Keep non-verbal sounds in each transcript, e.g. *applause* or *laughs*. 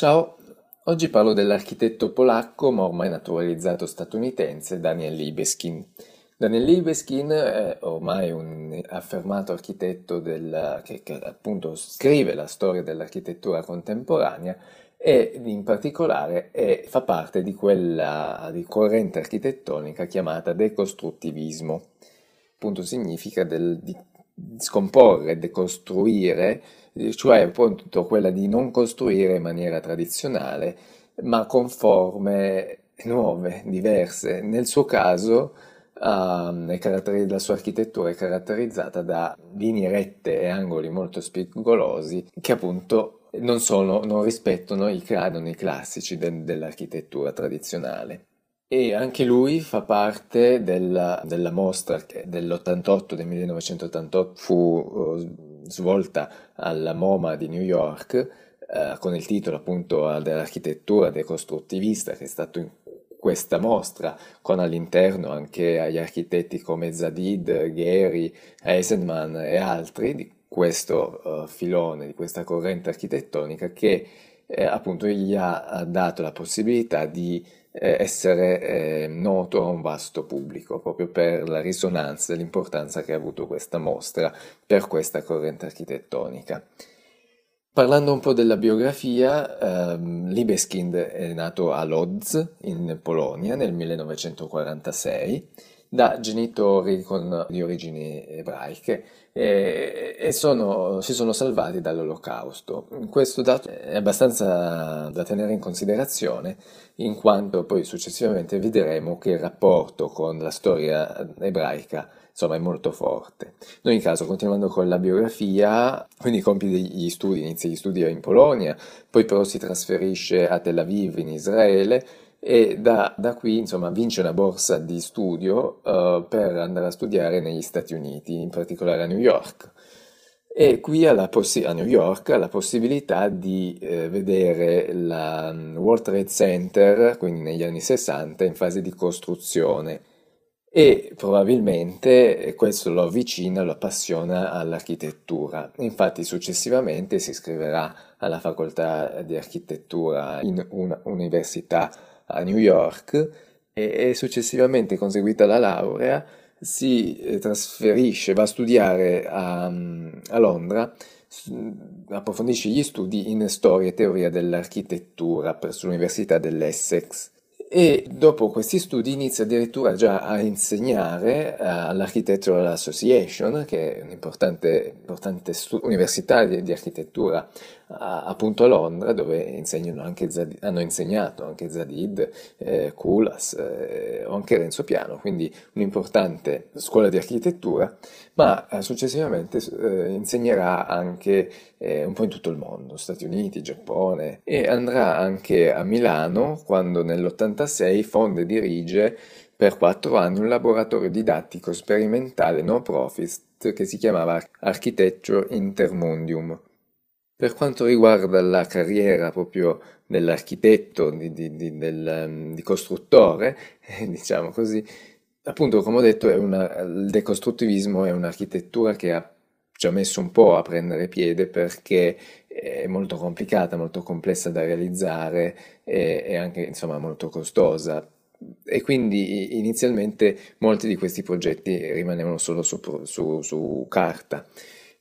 Ciao, oggi parlo dell'architetto polacco ma ormai naturalizzato statunitense Daniel Libeskin. Daniel Libeskin è ormai un affermato architetto del, che, che appunto scrive la storia dell'architettura contemporanea e in particolare è, fa parte di quella di corrente architettonica chiamata decostruttivismo. Appunto significa del, di scomporre, decostruire, cioè appunto quella di non costruire in maniera tradizionale, ma con forme nuove, diverse. Nel suo caso uh, la sua architettura è caratterizzata da linee rette e angoli molto spigolosi che appunto non, sono, non rispettano i canoni classici de- dell'architettura tradizionale e anche lui fa parte della, della mostra che dell'88, del 1988, fu uh, svolta alla MoMA di New York uh, con il titolo appunto dell'architettura decostruttivista che è stato in questa mostra con all'interno anche agli architetti come Zadid, Gehry, Eisenman e altri di questo uh, filone, di questa corrente architettonica che appunto gli ha dato la possibilità di essere eh, noto a un vasto pubblico, proprio per la risonanza e l'importanza che ha avuto questa mostra per questa corrente architettonica. Parlando un po' della biografia, ehm, Libeskind è nato a Lodz, in Polonia, nel 1946 da genitori con, di origini ebraiche e, e sono, si sono salvati dall'olocausto. Questo dato è abbastanza da tenere in considerazione in quanto poi successivamente vedremo che il rapporto con la storia ebraica insomma è molto forte. In ogni caso, continuando con la biografia, quindi compie gli studi, inizia gli studi in Polonia, poi però si trasferisce a Tel Aviv in Israele e da, da qui insomma vince una borsa di studio uh, per andare a studiare negli Stati Uniti, in particolare a New York. E qui possi- a New York ha la possibilità di eh, vedere la um, World Trade Center, quindi negli anni 60, in fase di costruzione e probabilmente questo lo avvicina, lo appassiona all'architettura. Infatti successivamente si iscriverà alla facoltà di architettura in un'università a New York e, e successivamente conseguita la laurea si eh, trasferisce, va a studiare a, a Londra, approfondisce gli studi in storia e teoria dell'architettura presso l'Università dell'Essex. E dopo questi studi inizia addirittura già a insegnare eh, all'Architectural Association, che è un'importante importante stu- università di, di architettura appunto a Londra, dove Zadid, hanno insegnato anche Zadid, eh, Kulas eh, o anche Renzo Piano, quindi un'importante scuola di architettura, ma eh, successivamente eh, insegnerà anche eh, un po' in tutto il mondo, Stati Uniti, Giappone, e andrà anche a Milano quando nell'80 1986 fonda e dirige per quattro anni un laboratorio didattico sperimentale no profit che si chiamava Architecture Intermundium. Per quanto riguarda la carriera proprio dell'architetto, di, di, di, del, um, di costruttore, *laughs* diciamo così, appunto come ho detto una, il decostruttivismo è un'architettura che ha ci ha messo un po' a prendere piede perché è molto complicata, molto complessa da realizzare e, e anche insomma molto costosa e quindi inizialmente molti di questi progetti rimanevano solo su, su, su carta.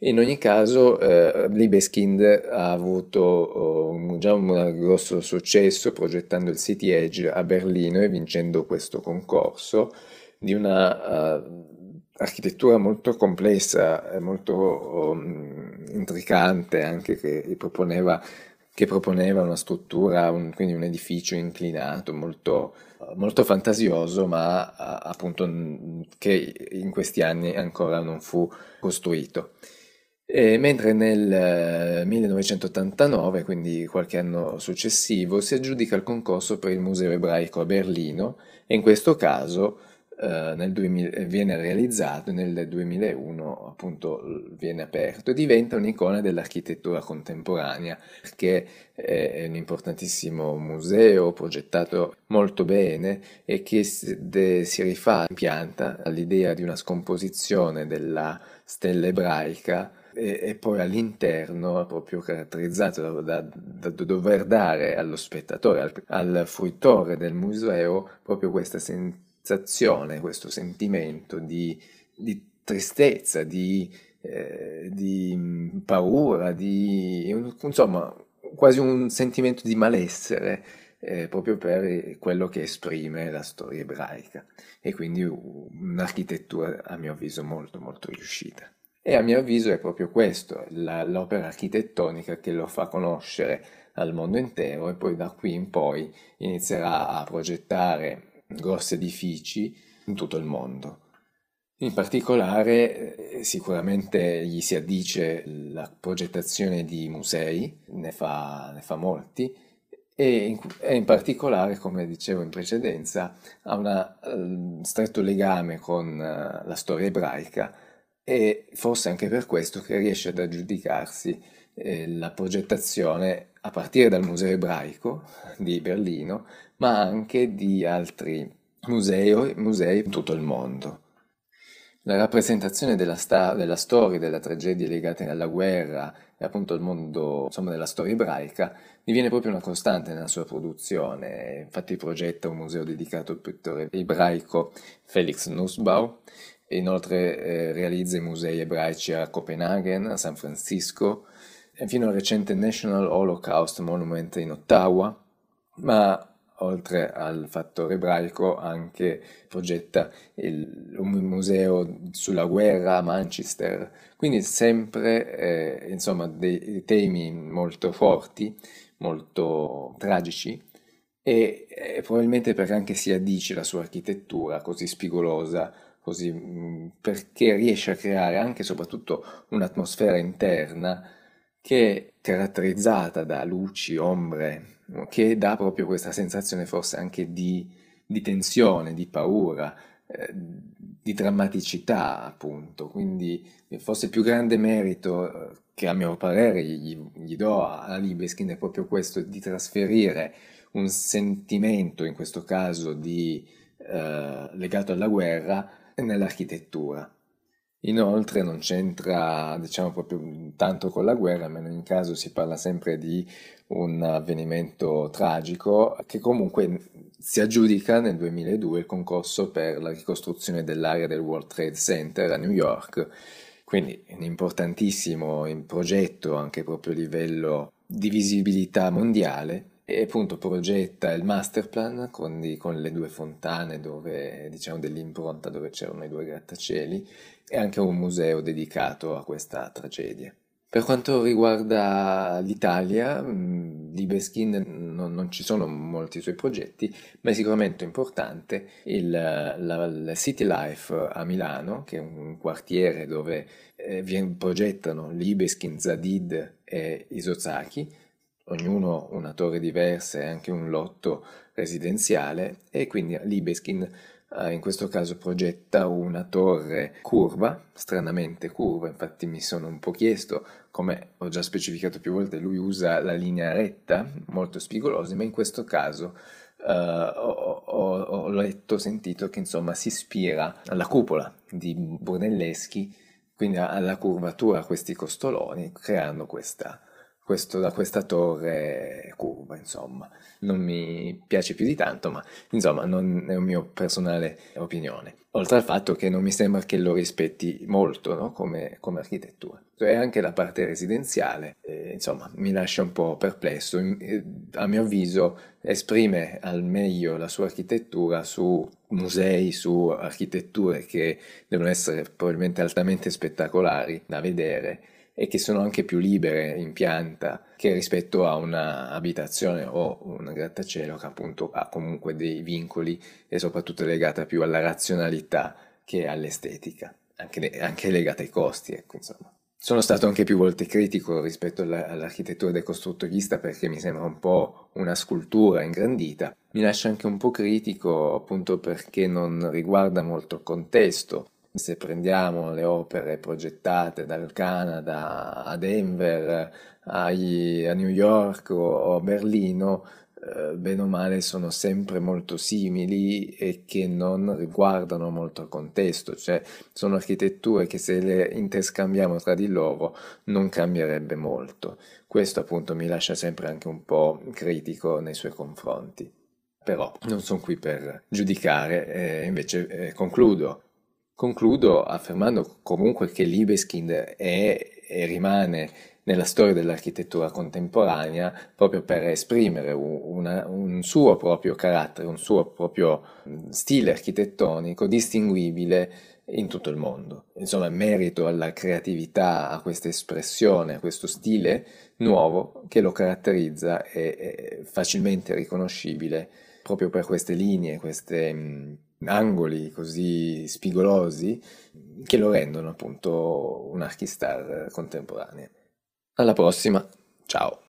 In ogni caso, eh, Libeskind ha avuto oh, già un grosso successo progettando il City Edge a Berlino e vincendo questo concorso di una uh, architettura molto complessa, molto um, intricante anche che proponeva, che proponeva una struttura, un, quindi un edificio inclinato, molto, molto fantasioso, ma appunto che in questi anni ancora non fu costruito. E mentre nel 1989, quindi qualche anno successivo, si aggiudica il concorso per il Museo ebraico a Berlino e in questo caso eh, nel 2000, viene realizzato nel 2001 appunto viene aperto e diventa un'icona dell'architettura contemporanea perché è un importantissimo museo progettato molto bene e che si rifà, impianta all'idea di una scomposizione della stella ebraica e, e poi all'interno proprio caratterizzato da, da, da, dover dare allo spettatore, al, al fruitore del museo proprio questa sensazione, questo sentimento di, di tristezza, di, eh, di paura, di insomma quasi un sentimento di malessere eh, proprio per quello che esprime la storia ebraica e quindi un'architettura a mio avviso molto molto riuscita. E a mio avviso è proprio questo, la, l'opera architettonica che lo fa conoscere al mondo intero e poi da qui in poi inizierà a progettare grossi edifici in tutto il mondo. In particolare eh, sicuramente gli si addice la progettazione di musei, ne fa, ne fa molti, e in, e in, particolare, come dicevo in precedenza, ha un uh, stretto legame con uh, la storia ebraica e forse anche per questo che riesce ad aggiudicarsi eh, la progettazione a partire dal Museo ebraico di Berlino, ma anche di altri musei, musei in tutto il mondo. La rappresentazione della, sta- della storia, della tragedia legate alla guerra e appunto al mondo insomma, della storia ebraica diviene proprio una costante nella sua produzione. Infatti progetta un museo dedicato al pittore ebraico Felix Nussbau inoltre eh, realizza i musei ebraici a Copenaghen, a San Francisco e fino al recente National Holocaust Monument in Ottawa, ma oltre al fattore ebraico, anche progetta il, un museo sulla guerra a Manchester, quindi sempre eh, insomma dei temi molto forti, molto tragici e, e probabilmente perché anche si addice la sua architettura così spigolosa, così, perché riesce a creare anche e soprattutto un'atmosfera interna che è caratterizzata da luci, ombre, che dà proprio questa sensazione forse anche di, di tensione, di paura, eh, di drammaticità appunto, quindi forse il più grande merito eh, che a mio parere gli, gli do a Libeskin è proprio questo di trasferire un sentimento, in questo caso di, eh, legato alla guerra, nell'architettura. Inoltre non c'entra, diciamo, proprio tanto con la guerra, ma in ogni caso si parla sempre di un avvenimento tragico che comunque si aggiudica nel 2002 il concorso per la ricostruzione dell'area del World Trade Center a New York, quindi un importantissimo progetto anche proprio a livello di visibilità mondiale e appunto progetta il masterplan con, di, con le due fontane dove, diciamo, dell'impronta dove c'erano i due grattacieli e anche un museo dedicato a questa tragedia. Per quanto riguarda l'Italia, Libeskin non, non ci sono molti suoi progetti, ma è sicuramente importante il, la, la City Life a Milano, che è un quartiere dove eh, progettano Libeskin, Zadid e Isozaki, ognuno una torre diversa e anche un lotto residenziale e quindi Libeskin in questo caso progetta una torre curva, stranamente curva, infatti mi sono un po' chiesto, come ho già specificato più volte, lui usa la linea retta, molto spigolosa, ma in questo caso Uh, ho, ho, ho, letto, sentito che insomma si ispira alla cupola di Brunelleschi, quindi alla curvatura a questi costoloni, creando questa, questo, da questa torre curva, insomma. Non mi piace più di tanto, ma insomma non è un mio personale opinione. Oltre al fatto che non mi sembra che lo rispetti molto no? come, come, architettura. E anche la parte residenziale, eh, insomma, mi lascia un po' perplesso. Eh, a mio avviso esprime al meglio la sua architettura su musei, su architetture che devono essere probabilmente altamente spettacolari da vedere e che sono anche più libere in pianta che rispetto a un'abitazione o un grattacielo che appunto ha comunque dei vincoli e soprattutto è legata più alla razionalità che all'estetica, anche, anche legata ai costi, ecco insomma. Sono stato anche più volte critico rispetto all'architettura decostruttivista perché mi sembra un po' una scultura ingrandita. Mi lascia anche un po' critico appunto perché non riguarda molto il contesto se prendiamo le opere progettate dal Canada a Denver, a New York o a Berlino, eh, bene o male sono sempre molto simili e che non riguardano molto il contesto, cioè sono architetture che se le interscambiamo tra di loro non cambierebbe molto. Questo appunto mi lascia sempre anche un po' critico nei suoi confronti. Però non sono qui per giudicare, eh, invece eh, concludo. Concludo affermando comunque che Libeskind è e rimane nella storia dell'architettura contemporanea proprio per esprimere una, un suo proprio carattere, un suo proprio stile architettonico distinguibile in tutto il mondo. Insomma, merito alla creatività, a questa espressione, a questo stile nuovo che lo caratterizza è, è facilmente riconoscibile proprio per queste linee, questi angoli così spigolosi che lo rendono appunto un archistar contemporaneo. Alla prossima, ciao!